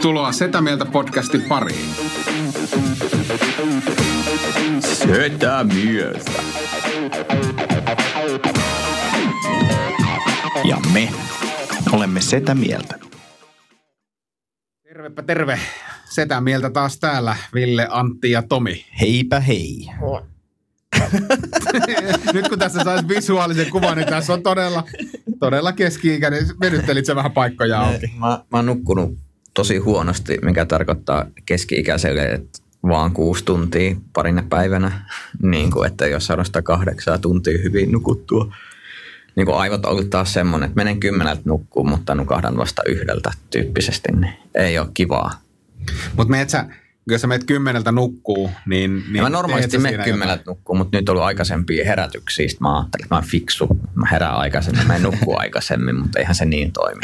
Tervetuloa Setä Mieltä podcastin pariin. Setä Mieltä. Ja me olemme Setä Mieltä. Tervepä terve. Setä Mieltä taas täällä. Ville, Antti ja Tomi. Heipä hei. Nyt kun tässä saisi visuaalisen kuvan, niin tässä on todella, todella keski-ikäinen. Venyttelit sä vähän paikkoja auki. Mä, mä oon nukkunut tosi huonosti, mikä tarkoittaa keski-ikäiselle, että vaan kuusi tuntia parina päivänä. Niin kuin, että jos saadaan sitä kahdeksaa tuntia hyvin nukuttua. Niin kuin aivot on taas semmoinen, että menen kymmeneltä nukkuun, mutta nukahdan vasta yhdeltä tyyppisesti. Niin ei ole kivaa. Mutta meet sä, jos sä meet kymmeneltä nukkuu, niin... niin mä normaalisti menen kymmeneltä nukkuun, mutta nyt on ollut aikaisempia herätyksiä. Sitten mä ajattelin, että mä oon fiksu. Mä herään aikaisemmin, mä en nukkuu aikaisemmin, mutta eihän se niin toimi.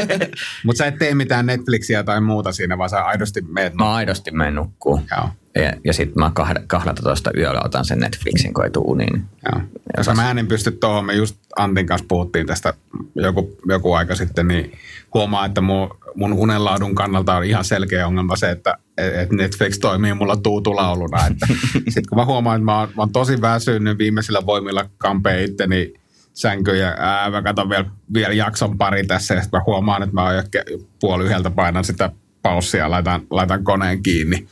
Mutta sä et tee mitään Netflixiä tai muuta siinä, vaan sä aidosti meet. Mä aidosti menen nukkuu. Joo, Ja, ja sitten mä kahd- 12 yöllä otan sen Netflixin, kun ei tuu uniin. joo. Koska mä en pysty tuohon, me just Antin kanssa puhuttiin tästä joku, joku aika sitten, niin huomaa, että mun, mun unenlaadun kannalta on ihan selkeä ongelma se, että et Netflix toimii mulla tuutulauluna. Sitten kun mä huomaan, että mä oon, mä oon tosi väsynyt viimeisillä voimilla kampeen itteni sänkyyn ja ää, mä katson vielä, vielä jakson pari tässä ja sitten mä huomaan, että mä oon ke- puoli yhdeltä painan sitä paussia ja laitan, laitan koneen kiinni.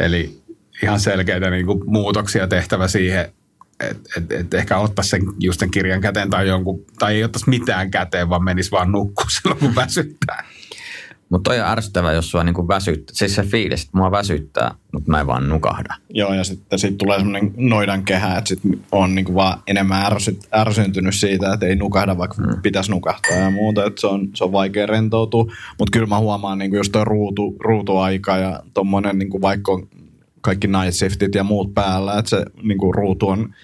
Eli ihan selkeitä niin kuin muutoksia tehtävä siihen, että et, et ehkä ottaisi sen just sen kirjan käteen tai jonkun, tai ei ottaisi mitään käteen, vaan menisi vaan nukkuu silloin, kun väsyttää. Mutta toi on ärsyttävää, jos sua niinku väsyttää. Siis se fiilis, että mua väsyttää, mutta mä en vaan nukahda. Joo, ja sitten sit tulee semmoinen noidan kehä, että sit on niinku vaan enemmän ärsyt, ärsyntynyt siitä, että ei nukahda, vaikka mm. pitäisi nukahtaa ja muuta, että se on, se on vaikea rentoutua. Mutta kyllä mä huomaan, niinku just toi ruutu, ruutuaika ja tommonen, niinku vaikka on kaikki night shiftit ja muut päällä, että se niinku ruutu on,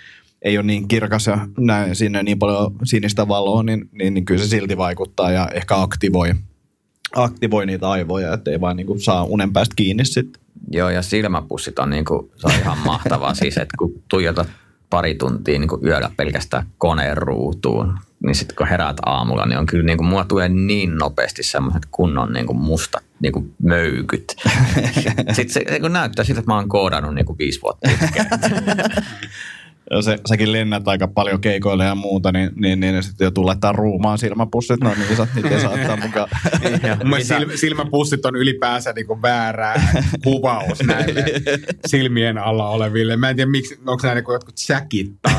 ei ole niin kirkas ja näin, sinne niin paljon sinistä valoa, niin, niin, niin kyllä se silti vaikuttaa ja ehkä aktivoi, aktivoi niitä aivoja, että ei vaan niinku saa unen päästä kiinni sitten. Joo, ja silmäpussit on, niinku, se on ihan mahtavaa. siis, että kun tuijotat pari tuntia niinku yöllä pelkästään koneen ruutuun, niin sitten kun heräät aamulla, niin on kyllä niinku, mulla tulee niin nopeasti semmoiset kunnon niinku mustat niinku möykyt. sitten se, se kun näyttää siltä, että mä oon koodannut niinku viisi vuotta se, säkin lennät aika paljon keikoille ja muuta, niin, niin, niin sitten joutuu laittaa ruumaan silmäpussit, no niin saat niitä saattaa mukaan. Mun mielestä sil, silmäpussit on ylipäänsä niin kuin väärä kuvaus näille silmien alla oleville. Mä en tiedä, miksi, onko nämä niin jotkut säkit tai...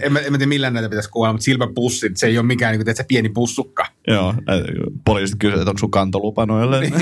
En mä, en mä tiedä, millä näitä pitäisi kuvata, mutta silmäpussit, se ei ole mikään niin kuin, se pieni pussukka. Joo, poliisit kysyvät, että onko sun kantolupa noille.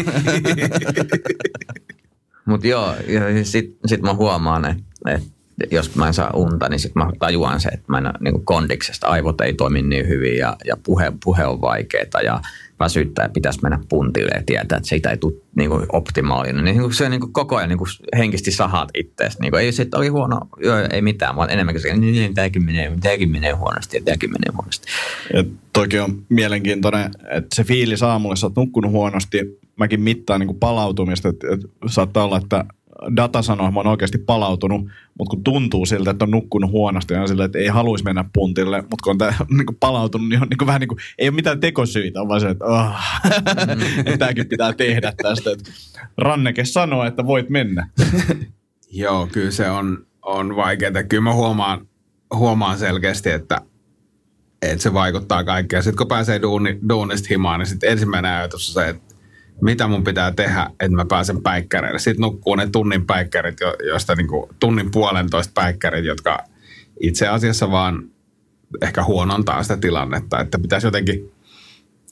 Mutta joo, ja sitten sit mä huomaan, että, että jos mä en saa unta, niin sitten mä tajuan se, että mä en niin kondiksesta aivot ei toimi niin hyvin ja, ja puhe, puhe on vaikeaa ja väsyttää ja pitäisi mennä puntille ja tietää, että siitä ei tule niin kuin optimaalinen. Niin kuin se niin kuin koko ajan niin kuin henkisesti sahat itseäsi. Niin kuin, ei se, oli huono, joo, ei mitään, vaan enemmänkin se, niin tämäkin menee, tämäkin menee huonosti ja tämäkin menee huonosti. Ja toki on mielenkiintoinen, että se fiilis aamulla, sä oot nukkunut huonosti, mäkin mittaan niin kuin palautumista, että, että saattaa olla, että data sanoo, että mä oon oikeasti palautunut, mutta kun tuntuu siltä, että on nukkunut huonosti, ja sillä, että ei haluaisi mennä puntille, mutta kun on tää, niin kuin palautunut, niin on niin kuin vähän niin kuin, ei ole mitään tekosyitä, on vaan se, että oh, mm. tämäkin pitää tehdä tästä. Että ranneke sanoo, että voit mennä. Joo, kyllä se on, on vaikeaa. Kyllä mä huomaan, huomaan selkeästi, että, että se vaikuttaa kaikkeen. Sitten kun pääsee duuni, duunista himaan, niin sitten ensimmäinen ajatus on se, että mitä mun pitää tehdä, että mä pääsen päikkäreille. Sitten nukkuu ne tunnin päikkärit, jo- joista niinku tunnin puolentoista päikkärit, jotka itse asiassa vaan ehkä huonontaa sitä tilannetta. Että pitäisi jotenkin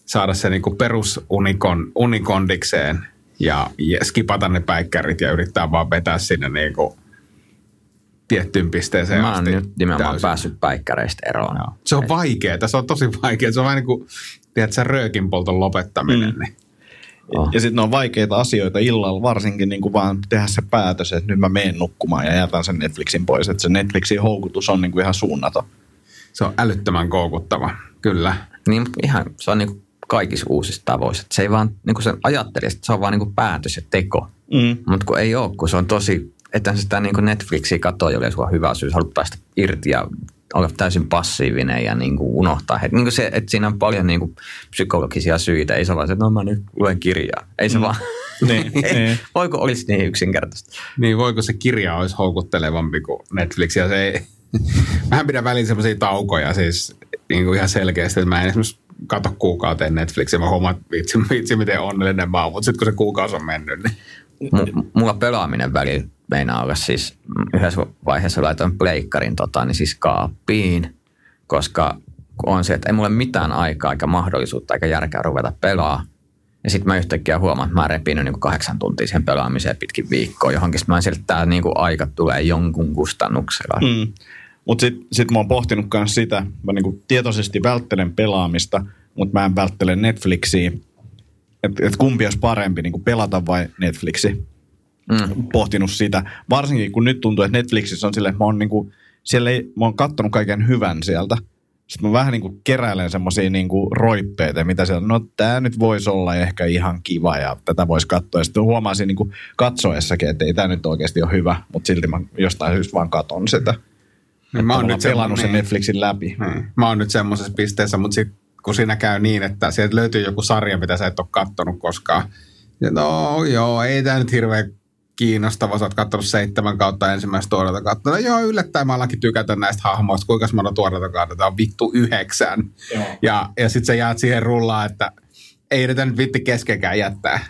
saada se niinku perusunikon unikondikseen ja, ja skipata ne päikkärit ja yrittää vaan vetää sinne niinku tiettyyn pisteeseen Mä oon asti nyt nimenomaan täysin. päässyt päikkäreistä eroon. Joo. Se on vaikeaa, se on tosi vaikeaa. Se on vähän niin kuin, tiedätkö, röökin polton lopettaminen. Mm. Niin. Oh. Ja sitten ne on vaikeita asioita illalla, varsinkin niin kuin vaan tehdä se päätös, että nyt mä menen nukkumaan ja jätän sen Netflixin pois. Että se Netflixin houkutus on niin kuin ihan suunnaton. Se on älyttömän koukuttava, kyllä. Niin, ihan, se on niin kaikissa uusissa tavoissa. Et se ei vaan, niin kuin sen ajattelisi, että se on vaan niin päätös ja teko. Mm. Mutta kun ei ole, kun se on tosi, että sitä niin Netflixiä katsoo, jolle sulla on hyvä syy, sä haluat päästä irti ja olla täysin passiivinen ja niin kuin unohtaa. Et niin kuin se, että siinä on paljon niin kuin psykologisia syitä. Ei se vaan se, että no mä nyt luen kirjaa. Ei se mm. vaan, Niin, niin. Voiko olisi niin yksinkertaista? Niin voiko se kirja olisi houkuttelevampi kuin Netflix ja se ei... Mähän pidän väliin semmoisia taukoja siis niin kuin ihan selkeästi, että mä en esimerkiksi kato kuukauteen Netflixiä, mä huomaan, että vitsi, vitsi miten onnellinen mä oon, mutta sitten kun se kuukausi on mennyt, niin mulla pelaaminen välillä meinaa olla siis, yhdessä vaiheessa laitoin pleikkarin tota, niin siis kaappiin, koska on se, että ei mulle mitään aikaa eikä mahdollisuutta eikä järkeä ruveta pelaa. Ja sitten mä yhtäkkiä huomaan, että mä repinyt niin kahdeksan tuntia siihen pelaamiseen pitkin viikkoa johonkin. Sitten mä sieltä, että tämä niin aika tulee jonkun kustannuksella. Mm. Mutta sitten sit mä oon pohtinut myös sitä, mä niinku tietoisesti välttelen pelaamista, mutta mä en välttele Netflixiä. Että et kumpi olisi parempi, niinku pelata vai Netflixi. Mm. Pohtinut sitä. Varsinkin kun nyt tuntuu, että Netflixissä on silleen, että mä oon, niinku, siellä ei, mä oon kattonut kaiken hyvän sieltä. Sitten mä vähän niin kuin keräilen semmoisia niin roippeita, mitä siellä, no tämä nyt voisi olla ehkä ihan kiva ja tätä voisi katsoa. Ja sitten huomasin niin kuin katsoessakin, että ei tämä nyt oikeasti ole hyvä, mutta silti mä jostain syystä vaan katon sitä. Niin mä oon nyt pelannut sen niin. Netflixin läpi. Niin. Mä oon nyt semmoisessa pisteessä, mutta sit, kun siinä käy niin, että sieltä löytyy joku sarja, mitä sä et ole kattonut koskaan. Ja no joo, ei tämä nyt hirveän kiinnostava. Sä oot katsonut seitsemän kautta ensimmäistä tuoreita kautta. No joo, yllättäen mä alakin tykätä näistä hahmoista. Kuinka monta tuoreita kautta? Tämä on vittu yhdeksän. Joo. Ja, ja sitten sä jäät siihen rullaan, että ei tätä nyt vitti keskenkään jättää.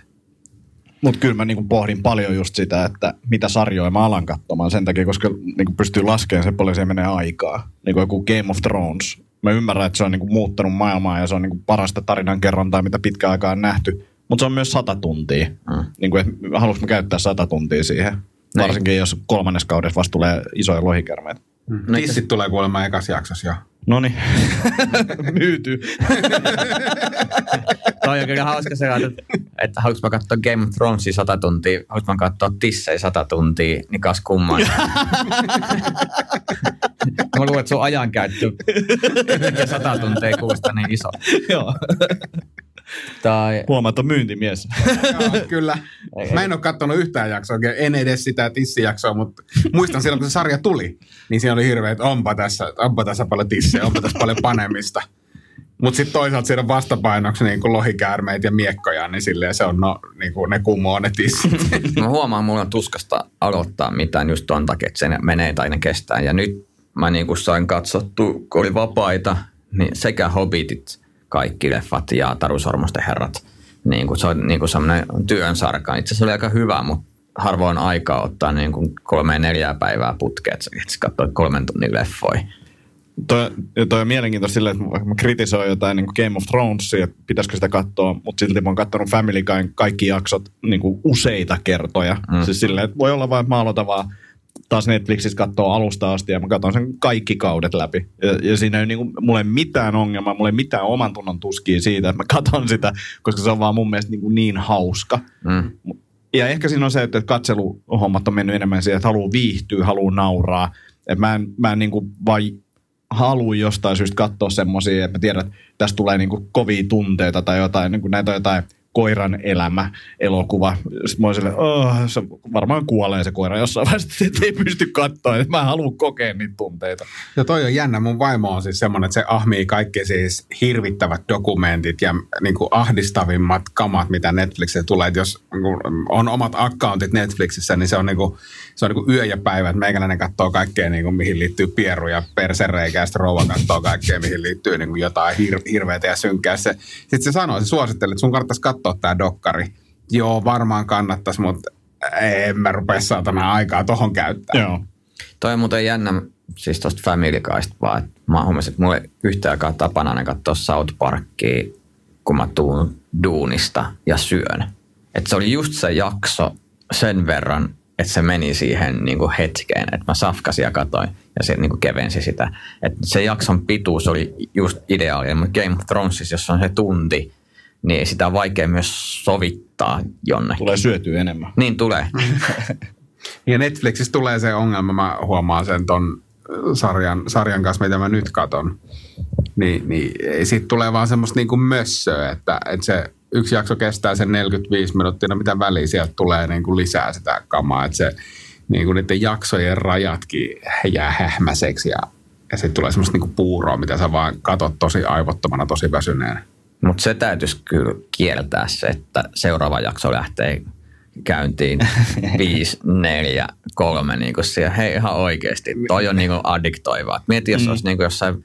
Mutta kyllä mä niinku pohdin paljon just sitä, että mitä sarjoja mä alan katsomaan sen takia, koska niinku pystyy laskemaan se paljon se menee aikaa. Niinku joku Game of Thrones. Mä ymmärrän, että se on niinku muuttanut maailmaa ja se on niinku parasta tarinankerrontaa, mitä pitkä aikaa on nähty. Mutta se on myös sata tuntia. Mm. Niin kuin, haluaisin käyttää sata tuntia siihen. Näin. Varsinkin jos kolmannes kaudessa vasta tulee isoja lohikärmeitä. Mm. Tissit tulee kuulemma ekas jaksossa jo. No niin, myyty. Toi on kyllä hauska se, että, että haluanko mä katsoa Game of Thronesia sata tuntia, haluanko mä katsoa tissei sata tuntia, niin kas kumman. mä luulen, että sun ajankäyttö sata tuntia kuusta niin iso. Joo. Tai... Huomaat, on myyntimies. Joo, kyllä. Mä en ole katsonut yhtään jaksoa, en edes sitä tissijaksoa, mutta muistan silloin, kun se sarja tuli, niin siinä oli hirveä, että onpa tässä, onpa tässä paljon tissejä, onpa tässä paljon panemista. Mutta sitten toisaalta siinä vastapainoksi niin kuin lohikäärmeitä ja miekkoja, niin silleen se on, no, niin kuin ne kumoo ne tissit. Mä huomaan, mulla on tuskasta aloittaa mitään just ton takia, että se menee tai ne kestää. Ja nyt mä niin kuin sain katsottu, kun oli vapaita, niin sekä Hobbitit kaikki leffat ja Taru Sormusten herrat. Niin kuin, se on niin kuin sellainen työn sarka. Itse asiassa oli aika hyvä, mutta harvoin aikaa ottaa niin kuin kolme neljää päivää putkeen, että sä katsoit kolmen tunnin leffoja. Toi, toi on mielenkiintoista silleen, että mä kritisoin jotain niin Game of Thronesia, että pitäisikö sitä katsoa, mutta silti mä oon katsonut Family Guyn kaikki jaksot niin kuin useita kertoja. Mm. Siis silleen, että voi olla vaan, että mä aloitan vaan taas Netflixistä katsoa alusta asti ja mä katson sen kaikki kaudet läpi. Ja, ja siinä ei niinku, mulle mitään ongelmaa, mulle ei mitään oman tunnon tuskia siitä, että mä katson sitä, koska se on vaan mun mielestä niin, niin hauska. Mm. Ja ehkä siinä on se, että katseluhommat on mennyt enemmän siihen, että haluaa viihtyä, haluaa nauraa. Että mä en, mä en niin kuin vai halua jostain syystä katsoa semmoisia, että mä tiedän, että tästä tulee niin kuin kovia tunteita tai jotain, niin kuin näitä on jotain – koiran elämä elokuva. Sitten mä sille, oh, se varmaan kuolee se koira jossain vaiheessa, että ei pysty katsoa, mä haluan kokea niitä tunteita. Ja toi on jännä. Mun vaimo on siis semmoinen, että se ahmii kaikki siis hirvittävät dokumentit ja niin kuin ahdistavimmat kamat, mitä Netflixissä tulee. Että jos niin on omat accountit Netflixissä, niin se on, niin kuin, se on niin kuin yö ja päivä. Että meikäläinen katsoo kaikkea, niin kuin, mihin liittyy pieru ja persereikä, ja sitten rouva katsoo kaikkea, mihin liittyy niin kuin jotain hir- hirveätä ja synkkää. Se, sitten se sanoo, se suosittelee, että sun kannattaisi katsoa tämä dokkari. Joo, varmaan kannattaisi, mutta en mä rupea saatana aikaa tohon käyttää. Joo. Toi on muuten jännä, siis tosta Family Guysta vaan, että mä huomasin, että mulla ei yhtä aikaa tapana ne katsoa South Parkia, kun mä tuun duunista ja syön. Että se oli just se jakso sen verran, että se meni siihen niin kuin hetkeen, että mä safkasin ja katoin ja se niin kuin kevensi sitä. Että se jakson pituus oli just ideaalinen, mutta Game of Thronesissa, jos on se tunti, niin sitä on vaikea myös sovittaa jonnekin. Tulee syötyä enemmän. Niin tulee. ja Netflixissä tulee se ongelma, mä huomaan sen ton sarjan, sarjan kanssa, mitä mä nyt katon. Niin, niin siitä tulee vaan semmoista niinku mössöä, että, että se yksi jakso kestää sen 45 minuuttia, no mitä väliä sieltä tulee niinku lisää sitä kamaa, että se niinku niiden jaksojen rajatkin jää hähmäiseksi ja, ja sitten tulee semmoista niinku puuroa, mitä sä vaan katot tosi aivottomana, tosi väsyneenä. Mutta se täytyisi kyllä kieltää se, että seuraava jakso lähtee käyntiin 5, 4, 3 niin kuin siellä. Hei ihan oikeasti, toi on niin kuin addiktoivaa. Mieti, jos mm. olisi niin kuin jossain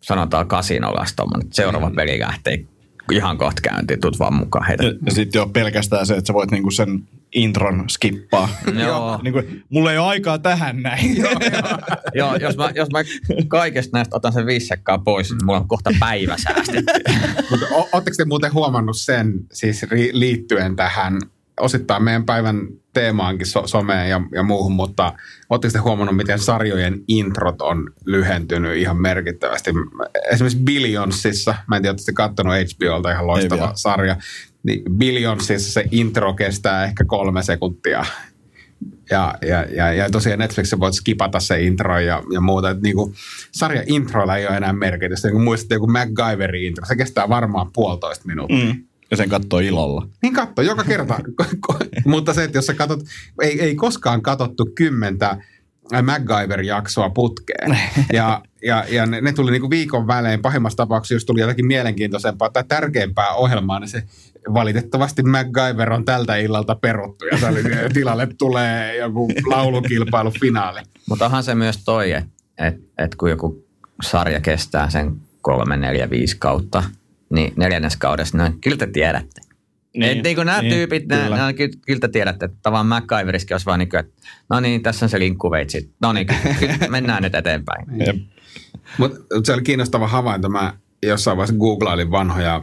sanotaan kasinolassa tuommoinen, seuraava peli lähtee ihan kohta käyntiin, tuut vaan mukaan heitä. Ja, ja sitten jo pelkästään se, että sä voit niinku sen intron skippaa. Joo. niinku, mulla ei ole aikaa tähän näin. Joo, jos mä, jos mä kaikesta näistä otan sen viisi sekkaa pois, niin mulla on kohta päivä säästetty. Mutta ootteko te muuten huomannut sen siis ri- liittyen tähän osittain meidän päivän teemaankin so- someen ja, ja muuhun, mutta oletteko te huomannut, miten sarjojen introt on lyhentynyt ihan merkittävästi? Esimerkiksi Billionsissa, mä en tiedä, oletteko katsonut HBOlta ihan loistava vielä. sarja, niin Billionsissa se intro kestää ehkä kolme sekuntia. Ja, ja, ja, ja tosiaan Netflixissä voit skipata se intro ja, ja muuta. Et niinku, sarja introilla ei ole enää merkitystä. Niin muistatte joku MacGyverin intro, se kestää varmaan puolitoista minuuttia. mm. Ja sen katsoo ilolla. Niin katso, joka kerta. Mutta se, että jos sä katot, ei, ei koskaan katsottu kymmentä MacGyver-jaksoa putkeen. Ja, ja, ja ne, ne tuli niinku viikon välein. Pahimmassa tapauksessa, jos tuli jotakin mielenkiintoisempaa tai tärkeämpää ohjelmaa, niin se valitettavasti MacGyver on tältä illalta peruttu. Ja se oli, tilalle tulee joku laulukilpailu finaali. Mutta onhan se myös toi, että et, et kun joku sarja kestää sen kolme, neljä, viisi kautta, niin neljännes kaudessa, no kyllä te tiedätte. Niin, et niin kuin nämä niin, tyypit, nämä, kyllä. nämä, kyllä, kyllä te tiedätte, että tavallaan MacGyveriskin olisi vaan niin kuin, että no niin, tässä on se linkkuveitsi. No niin, kyllä, mennään nyt eteenpäin. Jep. Mutta se oli kiinnostava havainto. Mä jossain vaiheessa googlailin vanhoja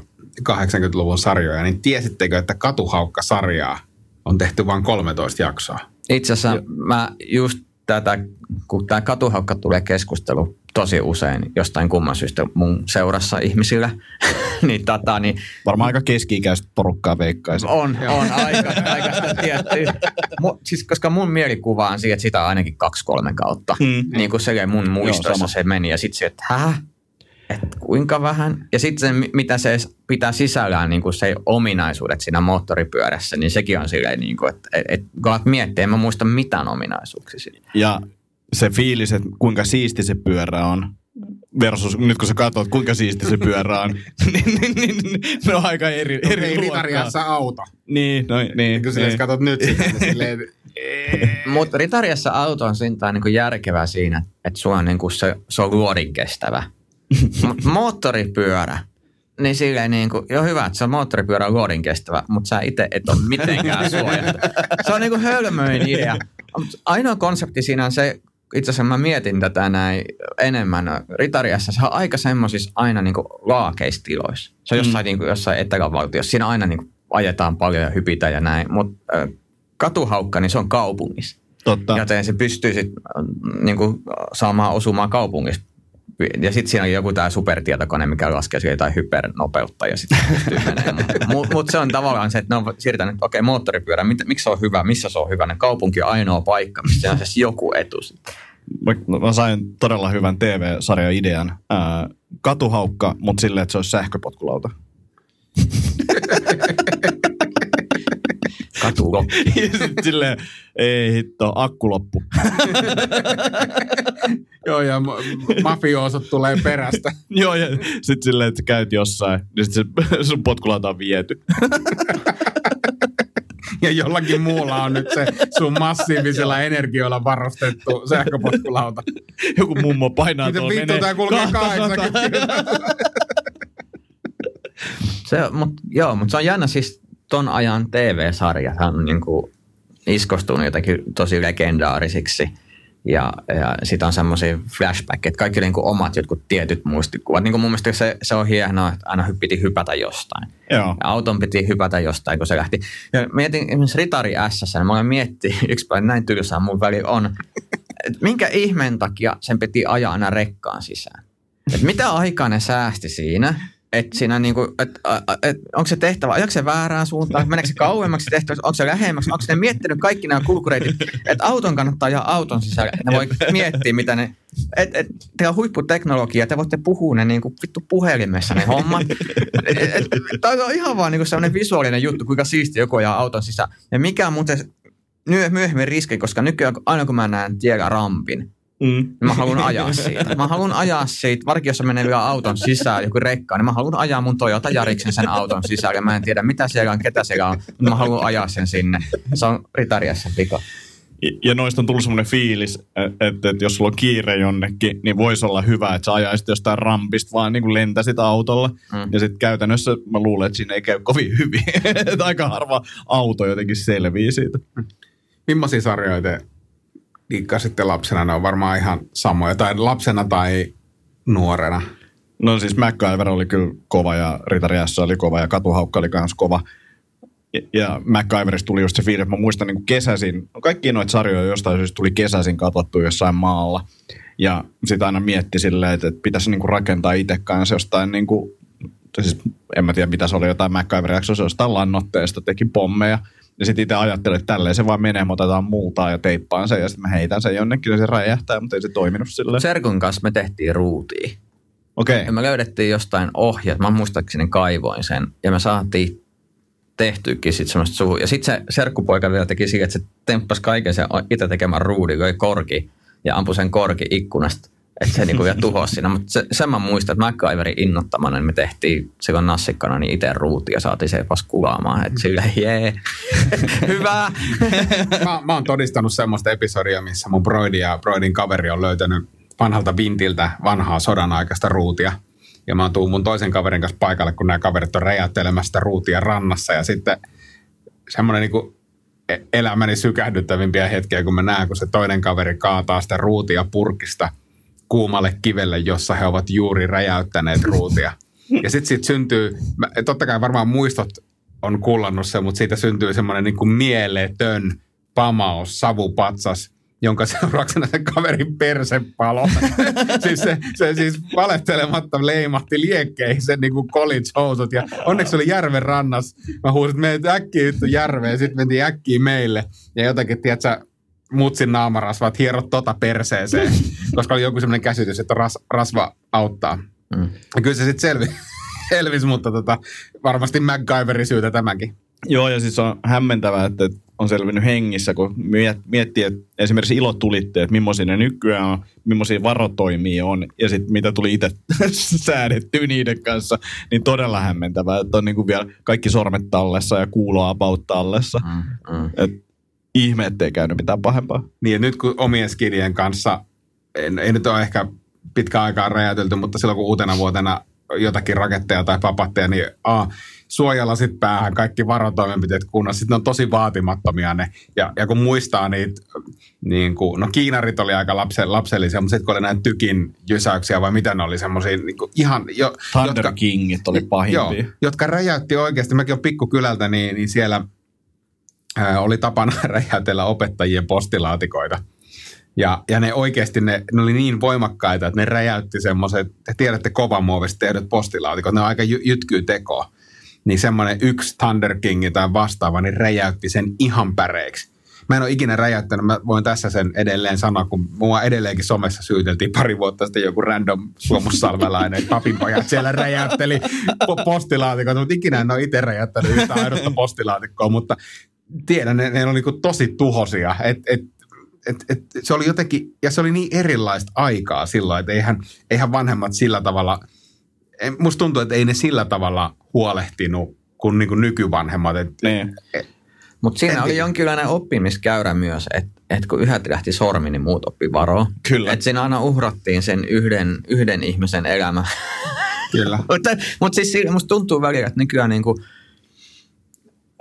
80-luvun sarjoja, niin tiesittekö, että Katuhaukka-sarjaa on tehty vain 13 jaksoa? Itse asiassa mä just tätä, kun tämä katuhaukka tulee keskustelu tosi usein jostain kumman syystä mun seurassa ihmisillä, niin, tota, niin Varmaan aika keski-ikäistä porukkaa veikkaisin. on, on aika, aika sitä tiettyä. Mu, siis, koska mun mielikuva on siitä, että sitä on ainakin kaksi-kolme kautta. Mm. Niin kuin se mun muistoissa sama. se meni ja sitten se, että häh? että kuinka vähän. Ja sitten se, mi- mitä se pitää sisällään, niin kuin se ominaisuudet siinä moottoripyörässä, niin sekin on silleen, niin kuin, että et, et, kun alat miettiä, en mä muista mitään ominaisuuksia siinä. Ja se fiilis, että kuinka siisti se pyörä on, versus nyt kun sä katsot, kuinka siisti se pyörä on, niin, niin, niin, niin ne on aika eri, eri Ei. Ritariassa auto. Niin, no, niin. Kun silleen, niin. katsot nyt sitä, niin silleen, Mutta Ritariassa auto on sentään niin järkevää siinä, että sulla on niin kuin se, se on luodin kestävä. Mut moottoripyörä, niin silleen niin kuin, joo hyvä, että se on moottoripyörä on luodin kestävä, mutta sä itse et ole mitenkään suojattu. Se on niin kuin hölmöin idea. Ainoa konsepti siinä on se, itse asiassa mä mietin tätä näin enemmän. Ritariassa se on aika semmoisissa aina niin kuin laakeistiloissa. Se on jossain, mm. niin kuin, jossain etelävaltiossa. Siinä aina niin kuin ajetaan paljon ja hypitään ja näin. Mutta äh, katuhaukka, niin se on kaupungissa. Totta. Joten se pystyy sit, niin kuin, saamaan osumaan kaupungissa. Ja sitten siinä on joku tämä supertietokone, mikä laskee siihen jotain hypernopeutta ja sitten pystyy menemään. Mutta mut, se on tavallaan se, että ne on siirtänyt, okei, moottoripyörä, mit, miksi se on hyvä, missä se on hyvä. Ne kaupunki on ainoa paikka, missä on siis joku etu. Mä, mä sain todella hyvän TV-sarjan idean. Katuhaukka, mutta silleen, että se olisi sähköpotkulauta. Katu ja sitten silleen, ei hitto, akku loppu. joo, ja ma- mafioosot tulee perästä. Joo, ja sitten silleen, että käyt jossain, niin sitten se, sun potkulauta on viety. Ja jollakin muulla on nyt se sun massiivisella energioilla varustettu sähköpotkulauta. Joku mummo painaa Miten tuolla vittu menee tää kulkee 200. 80? Se, mut, joo, mutta se on jännä siis ton ajan TV-sarja. Hän on niinku iskostunut jotenkin tosi legendaarisiksi. Ja, ja sitten on semmoisia flashbackeja, että kaikki niinku omat jotkut tietyt muistikuvat. Niin kuin mun mielestä se, se on hienoa, että aina piti hypätä jostain. Joo. Ja auton piti hypätä jostain, kun se lähti. Ja mietin esimerkiksi Ritari S, niin mä olen miettinyt, yksi päivä näin tylsää mun väli on, että minkä ihmeen takia sen piti ajaa aina rekkaan sisään. Et mitä aikaa ne säästi siinä, että siinä niinku, et, et, onko se tehtävä, ajaako se väärään suuntaan, meneekö se kauemmaksi tehtävä, onko se lähemmäksi, onko ne miettinyt kaikki nämä kulkureitit, että auton kannattaa ajaa auton sisällä, ne voi miettiä mitä ne, että et, teillä on huipputeknologia, te voitte puhua ne niinku vittu puhelimessa ne hommat. Tämä on ihan vaan niinku sellainen visuaalinen juttu, kuinka siisti joku ajaa auton sisään. Ja mikä on muuten myö- myöhemmin riski, koska nykyään aina kun mä näen tiellä rampin, Mm. Mä haluan ajaa siitä. Mä haluan ajaa siitä, varsinkin jos menee vielä auton sisään, joku rekka, niin mä haluan ajaa mun Toyota Jariksen sen auton sisään. Ja mä en tiedä, mitä siellä on, ketä siellä on, mutta mä haluan ajaa sen sinne. Se on Ritariassa vika. Ja noista on tullut semmoinen fiilis, että, että jos sulla on kiire jonnekin, niin voisi olla hyvä, että sä ajaisit jostain rampista vaan niin kuin lentäisit autolla. Mm. Ja sitten käytännössä mä luulen, että siinä ei käy kovin hyvin. että aika harva auto jotenkin selvii siitä. Millaisia sarjoja te diikkasitte lapsena? Ne on varmaan ihan samoja. Tai lapsena tai nuorena. No siis MacGyver oli kyllä kova ja Ritari S oli kova ja Katuhaukka oli myös kova. Ja MacGyverista tuli just se fiilis, mä muistan niin kesäisin, kaikki noita sarjoja jostain syystä tuli kesäisin katsottu jossain maalla. Ja sitä aina mietti silleen, että, että pitäisi niin rakentaa itse kanssa jostain, niin kuin, siis en mä tiedä mitä se oli, jotain MacGyver se jostain lannotteesta, teki pommeja. Ja sitten itse ajattelin, että tälleen se vaan menee, mä otetaan multaa ja teippaan sen ja sitten mä heitän sen jonnekin ja se räjähtää, mutta ei se toiminut silleen. Serkun kanssa me tehtiin ruutia. Okei. Okay. Ja me löydettiin jostain ohjat, mä muistaakseni kaivoin sen ja me saatiin tehtyäkin sitten semmoista suhu. Ja sitten se serkkupoika vielä teki siihen, että se temppasi kaiken sen itse tekemän ruudin, kun korki ja ampui sen korki ikkunasta. Että se niinku vielä tuhosi siinä. Mutta se, sen mä muistan, että MacGyverin innottamana niin me tehtiin silloin nassikkana niin itse ruuti ja saatiin se pas kulaamaan. Että sillä jee, hyvä. mä, mä oon todistanut semmoista episodia, missä mun broidi ja broidin kaveri on löytänyt vanhalta vintiltä vanhaa sodan aikaista ruutia – ja mä tuun mun toisen kaverin kanssa paikalle, kun nämä kaverit on räjäyttelemästä ruutia rannassa. Ja sitten semmoinen niin e- elämäni sykähdyttävimpiä hetkiä, kun mä näen, kun se toinen kaveri kaataa sitä ruutia purkista kuumalle kivelle, jossa he ovat juuri räjäyttäneet ruutia. Ja sitten siitä syntyy, totta kai varmaan muistot on kullannut se, mutta siitä syntyy semmoinen niin mieletön pamaus, savupatsas, jonka seurauksena se kaverin perse palo. siis se, se siis valettelematta leimahti liekkeihin sen niin college-housut. Ja onneksi oli järven rannas. Mä huusin, että menet äkkiä järveen. Sitten mentiin äkkiä meille. Ja jotakin, tiedätkö, mutsin naamarasvat hierot tota perseeseen. koska oli joku semmoinen käsitys, että ras, rasva auttaa. Mm. Ja kyllä se sitten selvi, selvisi, mutta tota, varmasti MacGyverin syytä tämäkin. Joo, ja siis on hämmentävää, että on selvinnyt hengissä, kun miettii, että esimerkiksi ilotulitteet, millaisia ne nykyään on, millaisia varotoimia on, ja sitten mitä tuli itse säädetty niiden kanssa, niin todella hämmentävää, että on niin kuin vielä kaikki sormet tallessa ja kuuloa about tallessa. Mm, mm. Et ihme, ettei käynyt mitään pahempaa. Niin, nyt kun omien skidien kanssa, ei, ei nyt ole ehkä pitkä aikaa räjäytelty, mutta silloin kun uutena vuotena jotakin raketteja tai papatteja, niin a, suojalasit päähän, kaikki varotoimenpiteet kunnossa. Sitten ne on tosi vaatimattomia ne. Ja, ja kun muistaa niitä, niin kuin, no kiinarit oli aika lapse, lapsellisia, mutta sitten kun oli näitä tykin jysäyksiä vai mitä ne oli semmoisia niin ihan... Jo, Thunder jotka, Kingit oli pahimpia. Joo, jotka räjäytti oikeasti. Mäkin olen pikkukylältä, niin, niin siellä ää, oli tapana räjäytellä opettajien postilaatikoita. Ja, ja ne oikeasti, ne, ne oli niin voimakkaita, että ne räjäytti semmoiset, te tiedätte kovan muovista tehdyt postilaatikot, ne on aika jy, jytkyy tekoa niin semmoinen yksi Thunder King tai vastaava, niin räjäytti sen ihan päreiksi. Mä en ole ikinä räjäyttänyt, mä voin tässä sen edelleen sanoa, kun mua edelleenkin somessa syyteltiin pari vuotta sitten joku random suomussalvelainen papinpajat siellä räjäytteli postilaatikot, mutta ikinä en ole itse räjäyttänyt yhtä ainutta postilaatikkoa, mutta tiedän, ne, ne on niin tosi tuhosia, et, et, et, et, se oli jotenkin, ja se oli niin erilaista aikaa silloin, että eihän, eihän vanhemmat sillä tavalla – musta tuntuu, että ei ne sillä tavalla huolehtinut kuin, niin kuin nykyvanhemmat. Et, niin. et, Mutta siinä oli jonkinlainen oppimiskäyrä myös, että et kun yhdet lähti sormi, niin muut oppi varoa. Kyllä. Että siinä aina uhrattiin sen yhden, yhden ihmisen elämä. Kyllä. mutta, mutta siis musta tuntuu välillä, että nykyään niin kuin,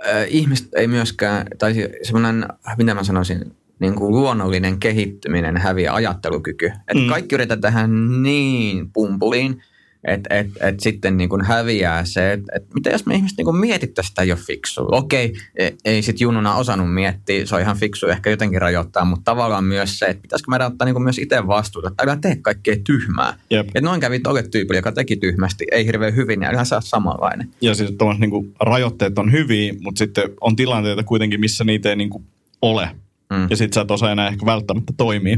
äh, ihmiset ei myöskään, tai semmoinen, mitä mä sanoisin, niin kuin luonnollinen kehittyminen häviää ajattelukyky. Että mm. kaikki yritetään niin pumpuliin, että et, et sitten niin kuin häviää se, että et mitä jos me ihmiset niin mietittäisiin sitä jo fiksu. Okei, ei, ei sitten jununa osannut miettiä, se on ihan fiksu ehkä jotenkin rajoittaa, mutta tavallaan myös se, että pitäisikö meidän ottaa niin kuin myös itse vastuuta, että älä tee kaikkea tyhmää. Että noin kävi tolle tyypille, joka teki tyhmästi, ei hirveän hyvin, niin älä saa samanlainen. Ja siis niin kuin rajoitteet on hyviä, mutta sitten on tilanteita kuitenkin, missä niitä ei niin kuin ole. Mm. Ja sitten sä et osaa enää ehkä välttämättä toimia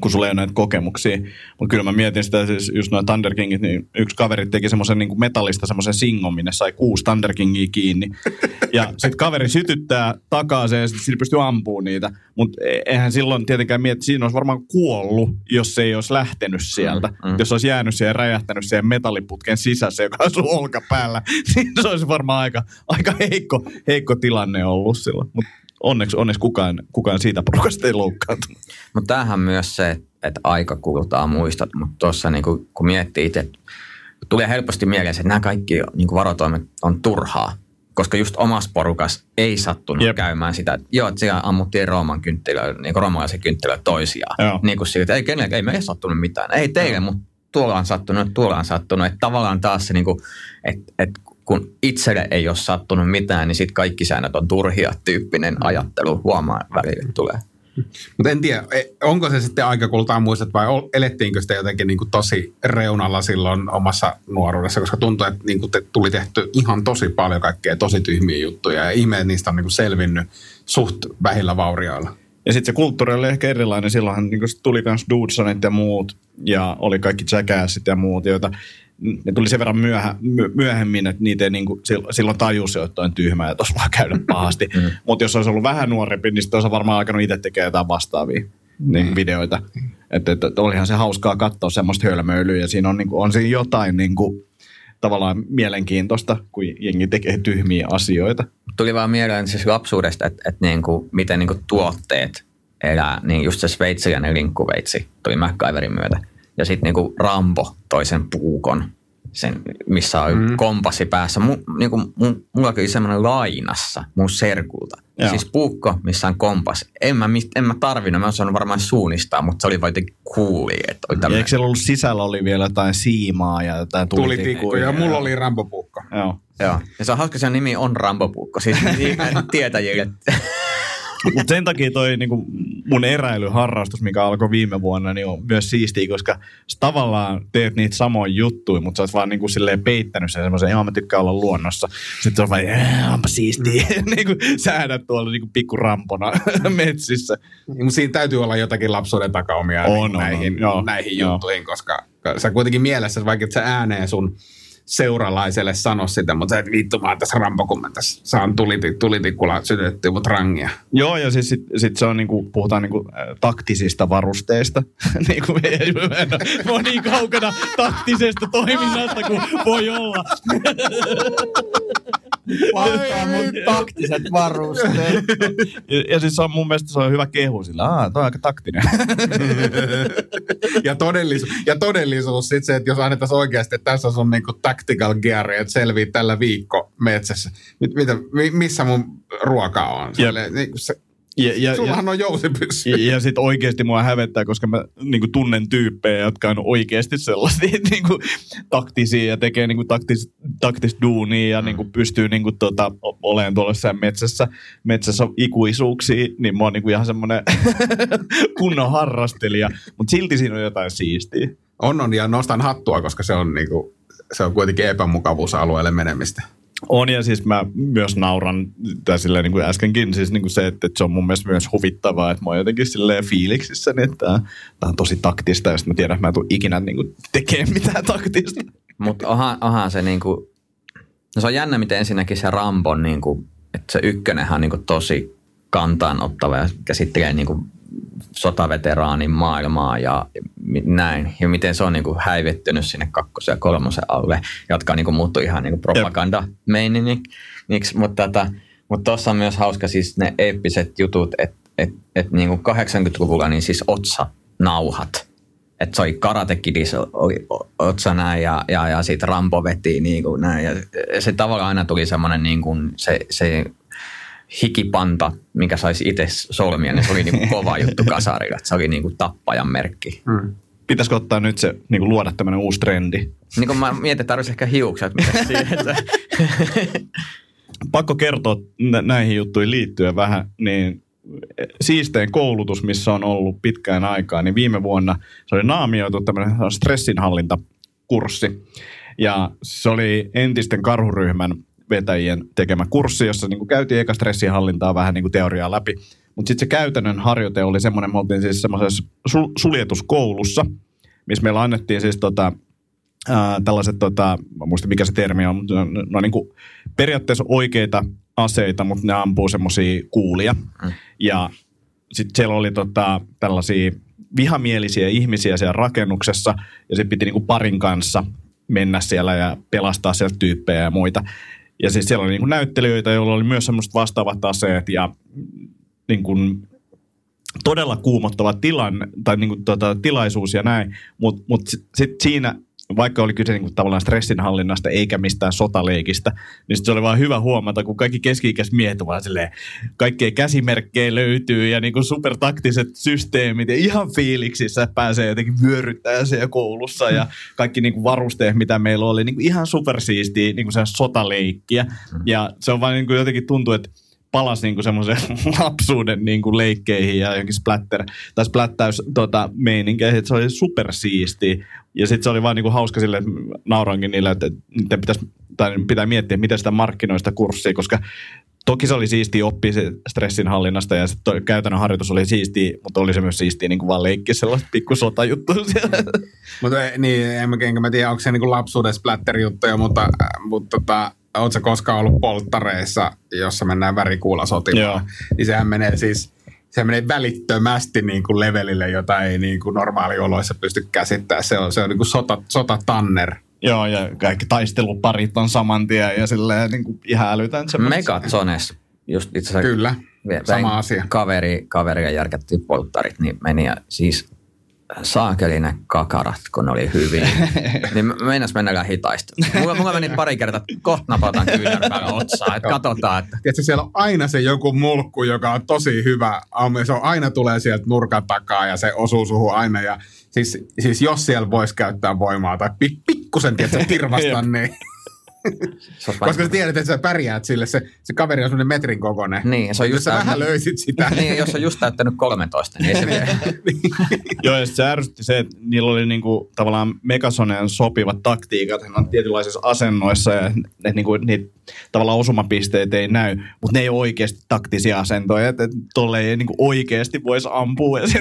kun sulla ei ole näitä kokemuksia. Mutta kyllä mä mietin sitä, siis just noin Thunder Kingit, niin yksi kaveri teki semmoisen niin metallista semmoisen singon, minne sai kuusi Thunder Kingia kiinni. Ja sitten kaveri sytyttää takaa sen ja sitten sillä pystyy ampumaan niitä. Mutta eihän silloin tietenkään mieti, siinä olisi varmaan kuollut, jos se ei olisi lähtenyt sieltä. Mm, mm. Jos olisi jäänyt siihen ja räjähtänyt siihen metalliputken sisässä, joka on sun olkapäällä, niin se olisi varmaan aika, aika heikko, heikko tilanne ollut silloin. Mutta onneksi, onneksi kukaan, kukaan siitä porukasta ei loukkaantunut. Mutta tämähän myös se, että aika kultaa muistot, mutta tuossa niinku, kun miettii itse, tulee helposti mieleen se, että nämä kaikki niinku varotoimet on turhaa, koska just omassa porukas ei sattunut Jep. käymään sitä, että joo, että siellä ammuttiin Rooman kynttilöitä, niin kuin roomalaisen kynttilöitä toisiaan. Joo. Niin kuin siitä, ei kenellekään, ei meille sattunut mitään. Ei teille, mutta tuolla on sattunut, tuolla on sattunut. Että tavallaan taas se, niin kuin, että, että kun itselle ei ole sattunut mitään, niin sitten kaikki säännöt on turhia tyyppinen ajattelu huomaa välillä tulee. Mutta en tiedä, e, onko se sitten aika kultaa muistat vai elettiinkö sitä jotenkin niin kuin tosi reunalla silloin omassa nuoruudessa, koska tuntuu, että niin kuin te tuli tehty ihan tosi paljon kaikkea tosi tyhmiä juttuja ja ihme, että niistä on niin kuin selvinnyt suht vähillä vaurioilla. Ja sitten se kulttuuri oli ehkä erilainen. Silloinhan niin tuli myös Dudesonit ja muut, ja oli kaikki Jackassit ja muut, joita ne tuli sen verran myöhä, myöhemmin, että niitä ei niin kuin, silloin tajusi, että on tyhmä ja tuossa vaan käydä pahasti. Mm. Mutta jos olisi ollut vähän nuorempi, niin sitten olisi varmaan alkanut itse tekemään jotain vastaavia niin, mm. videoita. Että, että, että olihan se hauskaa katsoa semmoista hölmöilyä ja siinä on, niin kuin, on siinä jotain niin kuin, tavallaan mielenkiintoista, kun jengi tekee tyhmiä asioita. Tuli vaan mieleen siis lapsuudesta, että, että niin kuin, miten niin kuin tuotteet elää, niin just se sveitsiläinen linkkuveitsi tuli MacGyverin myötä ja sitten niinku Rambo toisen puukon, sen, missä on mm. kompassi päässä. Mu, niinku, mu, mulla oli semmoinen lainassa mun serkulta. Joo. Siis puukko, missä on kompas. En mä, en mä tarvinnut, mä osannut varmaan suunnistaa, mutta se oli vain cooli. Että oli tämmönen... Eikö siellä ollut sisällä oli vielä jotain siimaa ja jotain tulitikkuja? ja mulla oli Rambo-puukko. Joo. Joo. Ja se on hauska, se nimi on Rambo-puukko. Siis tietäjille. Mutta sen takia toi niinku, mun eräilyharrastus, mikä alkoi viime vuonna, niin on myös siistiä, koska sä tavallaan teet niitä samoja juttuja, mutta sä oot vaan niinku silleen peittänyt sen semmoisen, ihan mä tykkään olla luonnossa. Sitten se on vaan, onpa siistiä, mm. niinku säädät tuolla niinku pikku rampona metsissä. Niin, siinä täytyy olla jotakin lapsuuden takaumia on, niin, on, näihin, on, näihin juttuihin, koska sä kuitenkin mielessä, vaikka et sä ääneen sun seuralaiselle sano sitä, mutta et vittu mä tässä rampo, kun mä tässä saan tuliti, tulitikulla mut rangia. Joo, ja siis sit, sit se on niinku, puhutaan niinku, taktisista varusteista. niinku, mä oon niin kaukana taktisesta toiminnasta kuin voi olla. Vaikka mun taktiset varusteet. ja, ja siis se on mun mielestä se on hyvä kehu sillä. Aa, toi on aika taktinen. ja, todellisuus, ja todellisuus sitten se, että jos annettaisiin oikeasti, että tässä on sun niinku tactical gear, että selvii tällä viikko metsässä. Mitä, missä mun ruoka on? Selle, niin se, ja, ja, Sullahan ja, on jousipyssy. Ja, ja sitten oikeasti mua hävettää, koska mä niinku, tunnen tyyppejä, jotka on oikeasti sellaisia niinku, taktisia ja tekee niinku, taktis, taktista duunia ja mm. niinku, pystyy niinku, tota, olemaan tuolla metsässä, metsässä ikuisuuksia, niin mä oon niinku, ihan semmoinen kunnon harrastelija, mutta silti siinä on jotain siistiä. On, on, ja nostan hattua, koska se on, niinku, se on kuitenkin epämukavuusalueelle menemistä. On ja siis mä myös nauran, tai silleen niin kuin äskenkin, siis niin kuin se, että, että se on mun mielestä myös huvittavaa, että mä oon jotenkin silleen fiiliksissä, niin että tämä on tosi taktista, ja sitten mä tiedän, että mä en tule ikinä niin kuin tekemään mitään taktista. Mutta onhan, onhan se niin kuin, no se on jännä, miten ensinnäkin se Rambon, niin kuin, että se ykkönenhän on niin kuin tosi kantaanottava ja käsittelee niin kuin sotaveteraanin maailmaa ja näin. Ja miten se on niin kuin häivettynyt sinne kakkosen ja kolmosen alle, jotka niin kuin muuttui ihan niin propaganda meininiksi. Mutta tota, mutta tuossa on myös hauska siis ne eeppiset jutut, että et, et niin kuin 80-luvulla niin siis otsa nauhat. Että se oli Karate Kidis oli otsa näin ja, ja, ja sitten Rambo veti niin kuin näin. Ja se tavallaan aina tuli semmoinen niin kuin se, se hikipanta, mikä saisi itse solmia, niin se oli niinku kova juttu kasarilla. Se oli niinku tappajan merkki. Hmm. Pitäisikö ottaa nyt se niinku luoda tämmöinen uusi trendi? Niin kun mä mietin, että ehkä hiukset. Mitä Pakko kertoa näihin juttuihin liittyen vähän, niin siistein koulutus, missä on ollut pitkään aikaa, niin viime vuonna se oli naamioitu tämmöinen stressinhallintakurssi. Ja se oli entisten karhuryhmän vetäjien tekemä kurssi, jossa niin kuin käytiin eka stressinhallintaa vähän niin kuin teoriaa läpi. Mutta sitten se käytännön harjoite oli semmoinen, me oltiin siis semmoisessa sul- suljetuskoulussa, missä meillä annettiin siis tota, ää, tällaiset, tota, mä muistan mikä se termi on, mutta ne on, ne on niin kuin periaatteessa oikeita aseita, mutta ne ampuu semmoisia kuulia. Mm. Ja sitten siellä oli tota, tällaisia vihamielisiä ihmisiä siellä rakennuksessa, ja sitten piti niinku parin kanssa mennä siellä ja pelastaa sieltä tyyppejä ja muita. Ja siis siellä oli niinku näyttelijöitä, joilla oli myös semmoiset vastaavat aseet, ja niinku todella kuumottava tilanne, tai niinku tota, tilaisuus ja näin, mutta mut sitten sit siinä vaikka oli kyse niin tavallaan stressinhallinnasta eikä mistään sotaleikistä, niin se oli vaan hyvä huomata, kun kaikki keski-ikäiset miehet vaan silleen, kaikkea käsimerkkejä löytyy ja niin kuin supertaktiset systeemit ja ihan fiiliksissä pääsee jotenkin vyöryttää siellä koulussa ja kaikki niin kuin varusteet, mitä meillä oli, niin kuin ihan supersiistiä niin kuin sotaleikkiä. Ja se on vaan niin kuin jotenkin tuntuu, että palasi niinku semmoisen lapsuuden niinku leikkeihin ja johonkin splatter, tai splattäys tota, meininkeihin, että se oli supersiisti. Ja sitten se oli vaan niinku hauska että nauroinkin niille, että niiden pitäisi, tai pitää miettiä, miten sitä markkinoista kurssia, koska Toki se oli siisti oppia se stressinhallinnasta ja sitten käytännön harjoitus oli siisti, mutta oli se myös siistiä niin vaan leikkiä sellaista pikku sotajuttua. Mutta niin, en mä, enkä mä tiedä, onko se niin lapsuuden splatter-juttuja, mutta, mutta tota, ootko koskaan ollut polttareissa, jossa mennään värikuulla sotimaan? Joo. Niin sehän menee siis, se menee välittömästi niin kuin levelille, jota ei niin kuin normaalioloissa pysty käsittämään. Se on, se on niin kuin sota, sotatanner. Joo, ja kaikki taisteluparit on saman tien ja silleen niin kuin ihan älytään. Megatsones, just itse asiassa. Kyllä, sama asia. Kaveri, kaveri ja järkättiin polttarit, niin meni ja siis saakeli ne kakarat, kun ne oli hyviä. niin meinas mennä hitaista. Mulla, mulla meni pari kertaa, että kohta napataan kyynärpäällä otsaa, että katsotaan. Että... Tiedätkö, siellä on aina se joku mulkku, joka on tosi hyvä. Se on, aina tulee sieltä nurkan takaa ja se osuu suhu aina. Ja siis, siis jos siellä voisi käyttää voimaa tai pikkusen, tiedätkö, tirvasta, niin koska sä tiedät, että sä pärjäät sille, se, se kaveri on semmoinen metrin kokoinen. Niin, se on just jos sä vähän löysit sitä. niin, jos on just täyttänyt 13, niin ei se vie. Joo, ja se ärsytti se, että niillä oli niinku, tavallaan Megasoneen sopivat taktiikat, hän on tietynlaisissa asennoissa, ja ne, niinku, niitä tavallaan osumapisteet ei näy, mutta ne ei ole oikeasti taktisia asentoja, että tolle ei niinku oikeasti voisi ampua, ja se,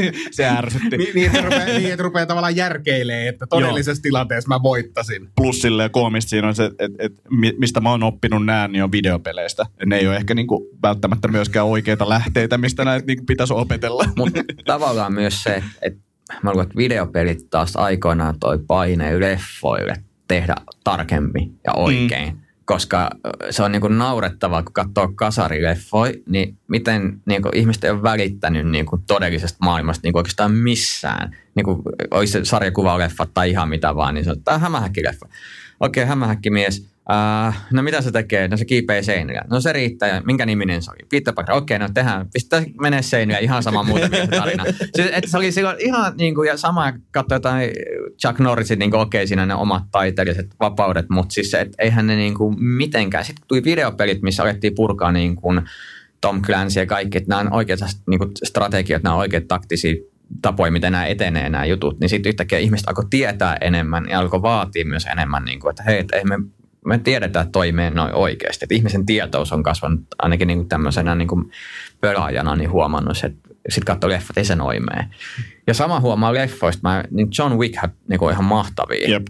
niin se ärsytti. niin, niin, että rupeaa, niin, että rupeaa tavallaan järkeilee, että todellisessa Joo. tilanteessa mä voittasin. Plus silleen koomista siinä on se, että et, et, mistä mä oon oppinut nämä, niin on videopeleistä. Ne ei ole ehkä niinku välttämättä myöskään oikeita lähteitä, mistä näitä niinku pitäisi opetella. Mutta tavallaan myös se, että mä luulen, että videopelit taas aikoinaan toi paine leffoille tehdä tarkemmin ja oikein. Mm koska se on niin kuin naurettavaa, kun katsoo kasarileffoja, niin miten niin kuin ihmiset ei ole välittänyt niin kuin todellisesta maailmasta niin kuin oikeastaan missään. Niin kuin olisi sarjakuvaleffa tai ihan mitä vaan, niin se on, tämä on hämähäkkileffa. Okei, okay, hämähäkkimies Uh, no mitä se tekee? No se kiipee seinillä. No se riittää. Minkä niminen se oli? Peter Parker. Okei, okay, no tehdään. Pistää menee seinillä. Ihan sama muuta tarina. Se, et se oli silloin ihan niin kuin, ja sama katsoa jotain Chuck Norrisin, niin okei, okay, siinä ne omat taiteelliset vapaudet, mutta siis et eihän ne niin kuin mitenkään. Sitten tuli videopelit, missä alettiin purkaa niin kuin Tom Clancy ja kaikki, että nämä on oikeat niin kuin strategiat, nämä on oikeat taktisia tapoja, miten nämä etenee nämä jutut, niin sitten yhtäkkiä ihmiset alkoi tietää enemmän ja alkoi vaatia myös enemmän, niin kuin, että hei, että ei me me tiedetään, että toi noin oikeasti. Että ihmisen tietous on kasvanut ainakin niin kuin tämmöisenä niin kuin pelaajana niin huomannut, että sitten katsoo leffat, ei se noin mene. Ja sama huomaa leffoista, mä, niin John Wick niin kuin ihan mahtavia. Yep.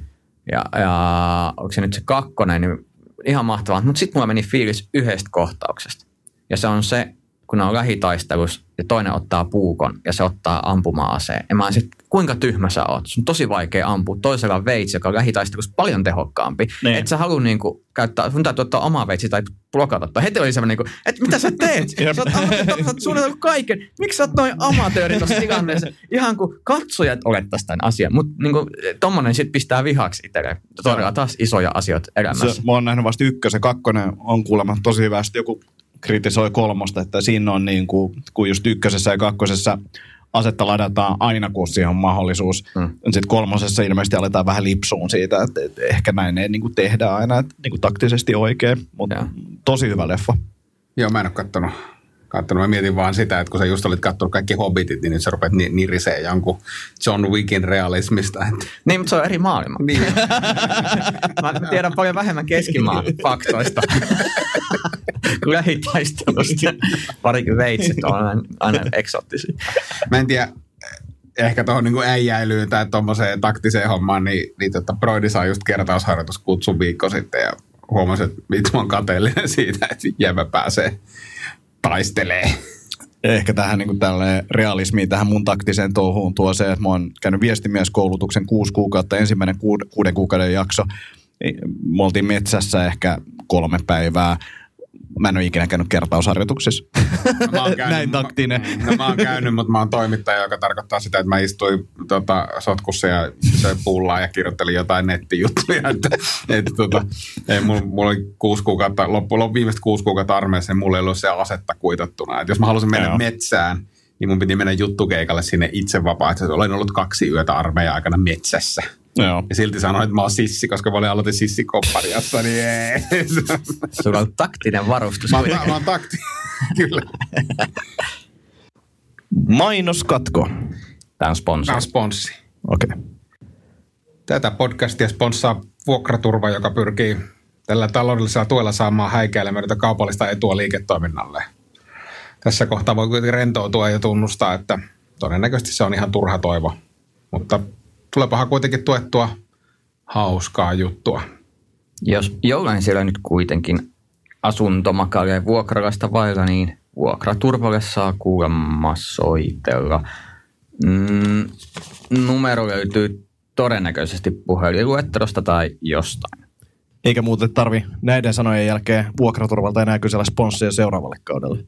Ja, ja onko se nyt se kakkonen, niin ihan mahtavaa. Mutta sitten mulla meni fiilis yhdestä kohtauksesta. Ja se on se, kun ne on lähitaistelussa ja toinen ottaa puukon ja se ottaa ampuma-aseen. Ja mä sit, kuinka tyhmä sä oot? Se on tosi vaikea ampua. Toisella veitsi, joka on lähitaistelussa paljon tehokkaampi. Niin. Et sä halua niinku käyttää, sun täytyy ottaa oma veitsi tai blokata. Tai heti oli semmoinen, niinku, että mitä sä teet? sä oot, sä oot suunnitellut kaiken. Miksi sä oot noin amatööri tuossa tilanteessa? Ihan kuin katsojat olettaisiin tämän asian. Mutta niinku, tommonen sit pistää vihaksi itselleen. Todella taas isoja asioita elämässä. Se, mä oon nähnyt vasta ykkösen, kakkonen on kuulemma tosi hyvästi. Joku kritisoi kolmosta, että siinä on niin kuin, kun just ykkösessä ja kakkosessa asetta ladataan aina, kun siihen on mahdollisuus. Mm. Sitten kolmosessa ilmeisesti aletaan vähän lipsuun siitä, että, että ehkä näin ei niin kuin tehdä aina että, niin kuin taktisesti oikein, mutta tosi hyvä leffa. Joo, mä en ole kattonut katsonut. Mä mietin vaan sitä, että kun sä just olit katsonut kaikki Hobbitit, niin nyt sä rupeat ni- nirisee jonkun John Wickin realismista. Että. Niin, mutta se on eri maailma. Niin. Mä tiedän paljon vähemmän keskimaan faktoista lähitaistelusta. Parikin veitsit on aina, aina eksoottisia. Mä en tiedä, ehkä tuohon niin äijäilyyn tai tuommoiseen taktiseen hommaan, niin, niin tota, Broidi saa just kertausharjoituskutsun viikko sitten ja huomasin, että vittu on kateellinen siitä, että jäbä pääsee taistelee. Ehkä tähän niin tälle realismiin, tähän mun taktiseen touhuun tuo se, että mä oon käynyt viestimieskoulutuksen kuusi kuukautta, ensimmäinen kuuden, kuukauden jakso. Me oltiin metsässä ehkä kolme päivää. Mä en ole ikinä käynyt kertausharjoituksessa. Mä oon Näin taktinen. No, mä oon käynyt, mutta mä oon toimittaja, joka tarkoittaa sitä, että mä istuin tota, sotkussa ja söin pullaa ja kirjoittelin jotain nettijuttuja. Että, että, tota, ei, mulla, mulla oli kuusi kuukautta, loppujen viimeiset kuusi kuukautta armeijassa, niin mulla ei ollut se asetta kuitattuna. Että jos mä halusin mennä Joo. metsään, niin mun piti mennä juttukeikalle sinne itse vapaaehtoisesti. Olen ollut kaksi yötä armeijan aikana metsässä. Joo. Ja silti sanoin, että mä oon sissi, koska mä olin aloitin sissikoppariassa, niin ei. Sulla on taktinen varustus. Mä oon, mä oon takti. Kyllä. Mainoskatko. Tämä on Tämä sponsori. on sponssi. Okei. Okay. Tätä podcastia sponssaa Vuokraturva, joka pyrkii tällä taloudellisella tuella saamaan häikäilemätöntä kaupallista etua liiketoiminnalle. Tässä kohtaa voi kuitenkin rentoutua ja tunnustaa, että todennäköisesti se on ihan turha toivo. Mutta tulepahan kuitenkin tuettua hauskaa juttua. Jos jollain siellä nyt kuitenkin asuntomakalia ja vuokralaista vailla, niin vuokraturvalle saa kuulemma soitella. Mm, numero löytyy todennäköisesti puhelinluettelosta tai jostain. Eikä muuten tarvi näiden sanojen jälkeen vuokraturvalta enää kysellä sponssia seuraavalle kaudelle.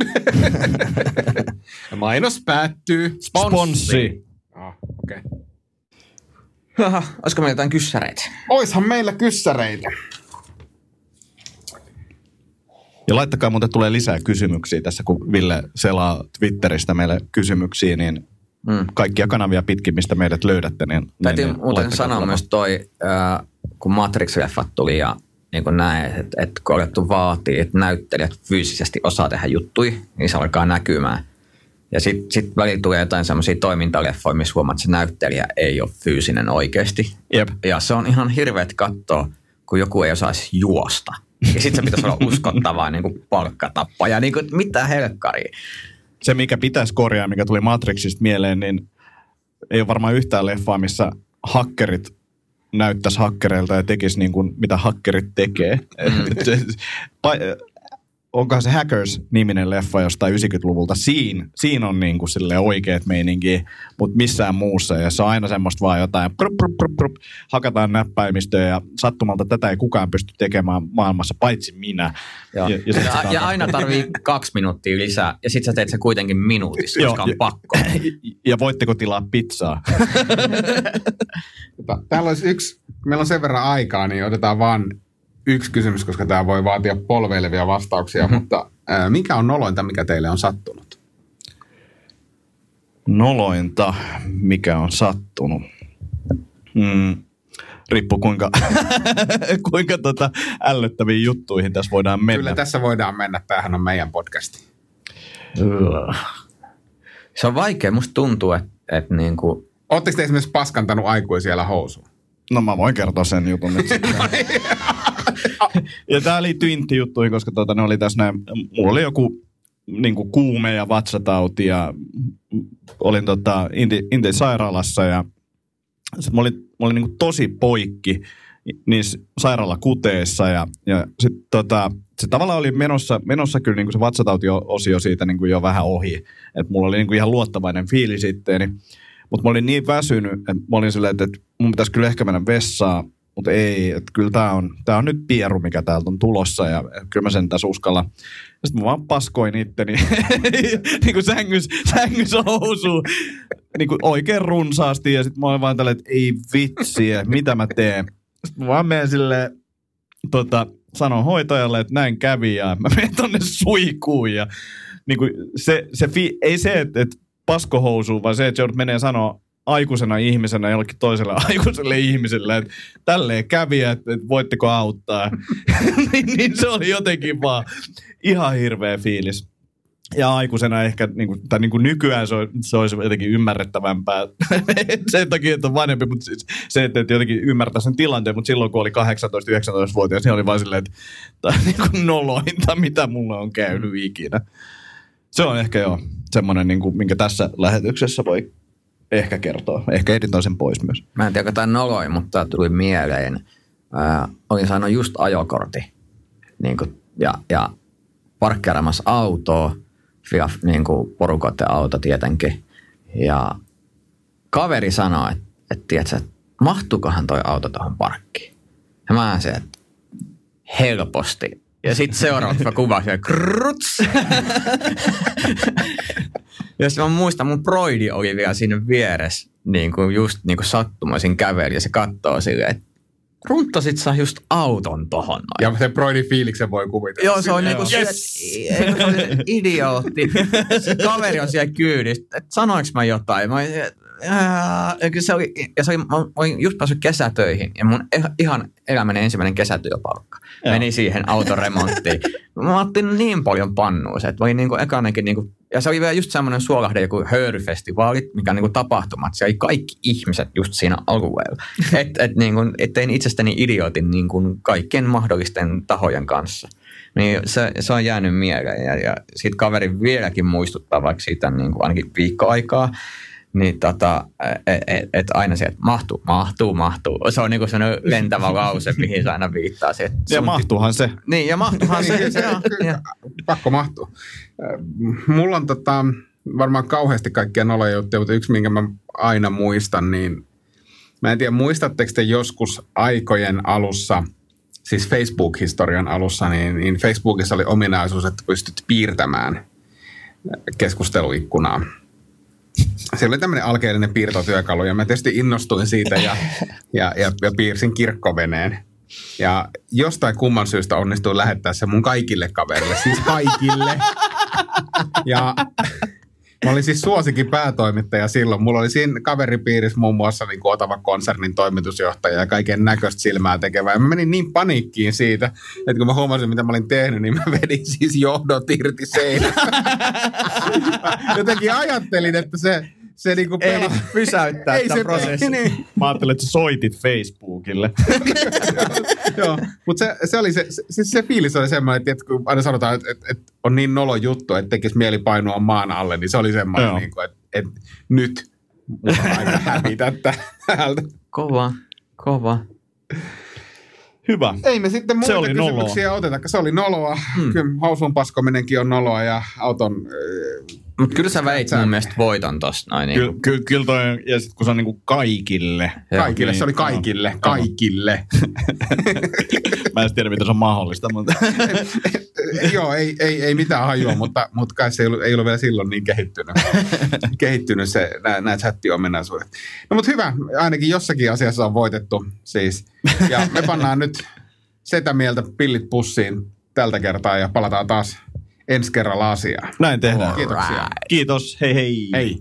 Mainos päättyy. Sponssi. Ah, okay. Haha, olisiko meillä jotain kyssäreitä? Oishan meillä kyssäreitä. Ja laittakaa muuten tulee lisää kysymyksiä tässä, kun Ville selaa Twitteristä meille kysymyksiä, niin Mm. kaikkia kanavia pitkin, mistä meidät löydätte, niin... Täytyy niin, muuten sanoa myös toi, äh, kun Matrix-leffat tuli ja niin kuin näin, että, että kun alettu vaatii, että näyttelijät fyysisesti osaa tehdä juttuja, niin se alkaa näkymään. Ja sitten sit välillä tulee jotain semmoisia toimintaleffoja, missä huomaat, että se näyttelijä ei ole fyysinen oikeasti. Jep. Ja se on ihan hirveät katsoa, kun joku ei osaisi juosta. Ja sitten se pitäisi olla uskottavaa niin kuin palkkatappaja. Niin kuin, mitä helkkaria. Se, mikä pitäisi korjaa, mikä tuli Matrixista mieleen, niin ei ole varmaan yhtään leffaa, missä hakkerit näyttäisi hakkereilta ja tekisi niin kuin, mitä hakkerit tekee. Mm. Onkohan se Hackers-niminen leffa jostain 90-luvulta? Siinä, siinä on niin kuin sille oikeat meininki, mutta missään muussa. Ja se on aina semmoista vaan jotain, prup, prup, prup, prup, hakataan näppäimistöä ja sattumalta tätä ei kukaan pysty tekemään maailmassa, paitsi minä. Joo. Ja, Ja, ja, sit ja, aina tarvii kaksi minuuttia lisää, ja sitten sä teet se kuitenkin minuutissa, koska on ja- pakko. ja voitteko tilaa pizzaa? Täällä olisi yksi, meillä on sen verran aikaa, niin otetaan vaan yksi kysymys, koska tämä voi vaatia polveilevia vastauksia, mm-hmm. mutta ää, mikä on nolointa, mikä teille on sattunut? Nolointa, mikä on sattunut. Hmm. Riippuu kuinka, kuinka tota ällöttäviin juttuihin tässä voidaan mennä. Kyllä tässä voidaan mennä, tämähän on meidän podcasti. Se on vaikea. Musta tuntuu, että, että niin kuin, Oletteko te esimerkiksi paskantanut aikuisia housuun? No mä voin kertoa sen jutun nyt sitten. ja tää liittyy intti-juttuihin, koska tota, ne oli tässä näin, mulla oli joku niin kuin kuume ja vatsatauti ja olin tota, inti, inti sairaalassa ja sit mä olin, mä olin niin kuin tosi poikki niissä sairaalakuteissa ja, ja sit, tota, se tavallaan oli menossa, menossa kyllä niin kuin se vatsatauti-osio siitä niin kuin jo vähän ohi. Et mulla oli niin kuin ihan luottavainen fiili sitten. Niin, mutta mä olin niin väsynyt, että mä olin silleen, että, että mun pitäisi kyllä ehkä mennä vessaan, mutta ei, että kyllä tää on, tää on nyt pieru, mikä täältä on tulossa ja kyllä mä sen tässä uskalla. Sitten mä vaan paskoin itteni niin kuin sängys, sängys housuun niin kuin oikein runsaasti ja sitten mä olin vaan tälleen, että ei vitsi, että mitä mä teen. Sitten mä vaan menen silleen, tota, sanon hoitajalle, että näin kävi ja mä menen tonne suikuun ja niin kuin se, se fi, ei se, että, että paskohousuun, vaan se, että joudut menee sanoa aikuisena ihmisenä jollekin toiselle aikuiselle ihmiselle, että tälleen kävi, että, voitteko auttaa. niin, niin se oli jotenkin vaan ihan hirveä fiilis. ja aikuisena ehkä, niin kuin, tai niin kuin nykyään se, se olisi jotenkin ymmärrettävämpää sen takia, että on vanhempi, mutta siis se, että, jotenkin ymmärtää sen tilanteen, mutta silloin kun oli 18-19-vuotias, niin oli vaan silleen, että tämä niin kuin nolointa, mitä mulle on käynyt ikinä. Se on ehkä jo semmoinen, niin kuin, minkä tässä lähetyksessä voi ehkä kertoa. Ehkä editoin sen pois myös. Mä en tiedä, onko tämä noloi, mutta tuli mieleen. Ää, olin saanut just ajokortti niin kuin, ja, ja parkkeeramassa autoa, Fiat, niin kuin porukoiden auto tietenkin. Ja kaveri sanoi, että, että, tiedätkö, että mahtuukohan toi auto tuohon parkkiin. Ja mä se, että helposti. Ja sitten seuraavaksi mä kuvasin, kruts. ja sitten mä muistan, mun broidi oli vielä siinä vieressä, niin kuin just niin kuin sattumaisin käveli ja se katsoo silleen, että runttasit sä just auton tohon noin. Ja se broidin fiiliksen voi kuvitella. Joo, se on niinku Yes. yes. se, idiootti. Se kaveri on siellä kyydissä. Et sanoinko mä jotain? Mä olin, ja se oli, ja se oli, mä olin just päässyt kesätöihin ja mun eh- ihan elämäni ensimmäinen kesätyöpalkka Joo. meni siihen autoremonttiin. mä otin niin paljon pannua se, että oli niinku ekanakin niinku, ja se oli vielä just semmoinen suolahde joku höyryfestivaali, mikä on niinku tapahtuma, että siellä oli kaikki ihmiset just siinä alueella. Et, et niinku, et tein itsestäni idiotin niinku kaikkien mahdollisten tahojen kanssa. Niin se, se on jäänyt mieleen ja, ja siitä kaveri vieläkin muistuttaa vaikka siitä niin kuin ainakin viikkoaikaa, niin tota, et, et, et aina se, että mahtuu, mahtuu, mahtuu. Se on niin kuin sellainen lentävä lause, mihin se aina viittaa. Se, että Ja mahtuuhan se. Niin, ja mahtuuhan se. Niin, se ja. pakko mahtua. Äh, Mulla on tota, varmaan kauheasti kaikkia noloja juttuja, mutta yksi, minkä mä aina muistan, niin mä en tiedä, muistatteko te joskus aikojen alussa, siis Facebook-historian alussa, niin, niin Facebookissa oli ominaisuus, että pystyt piirtämään keskusteluikkunaa. Siellä oli tämmöinen alkeellinen piirtotyökalu ja mä tietysti innostuin siitä ja, ja, ja, ja piirsin kirkkoveneen. Ja jostain kumman syystä onnistuin lähettää se mun kaikille kaverille, siis kaikille. Ja mä olin siis suosikin päätoimittaja silloin. Mulla oli siinä kaveripiirissä muun muassa niin kuin Otava konsernin toimitusjohtaja ja kaiken näköistä silmää tekevää. Ja mä menin niin paniikkiin siitä, että kun mä huomasin, mitä mä olin tehnyt, niin mä vedin siis johdot irti seinästä. Mä Jotenkin ajattelin, että se, se niinku Ei pelaa. pysäyttää Ei se- prosessia. Niin, Mä ajattelin, että sä soitit Facebookille. Joo, mutta se, se, oli se, se, siis se fiilis oli semmoinen, että kun aina sanotaan, että, että, että on niin nolo juttu, että tekisi mieli painua maan alle, niin se oli semmoinen, niin kuin, että, että nyt mun on aika hävitä täältä. Kova, kova. Hyvä. Ei me sitten muita Se oli noloa. kysymyksiä oteta, se oli noloa. Hmm. Kyllä hausun paskominenkin on noloa ja auton... äh, Mutta kyllä sä veit Sä- mun mielestä voiton tosta noin. Niin. Kyllä, ky, kyllä toi, ja sit kun se on niinku kaikille. Joo. Kaikille, se oli kaikille, kaikille. Mä en tiedä, miten se on mahdollista, mutta Joo, ei, ei, ei mitään hajua, mutta, mutta kai se ei ollut, ei ollut vielä silloin niin kehittynyt, kehittynyt se, nämä, nämä chatti-ominaisuudet. No mutta hyvä, ainakin jossakin asiassa on voitettu siis. Ja me pannaan nyt setä mieltä pillit pussiin tältä kertaa ja palataan taas ensi kerralla asiaan. näin tehdään. Kiitoksia. Kiitos, hei hei. Hei.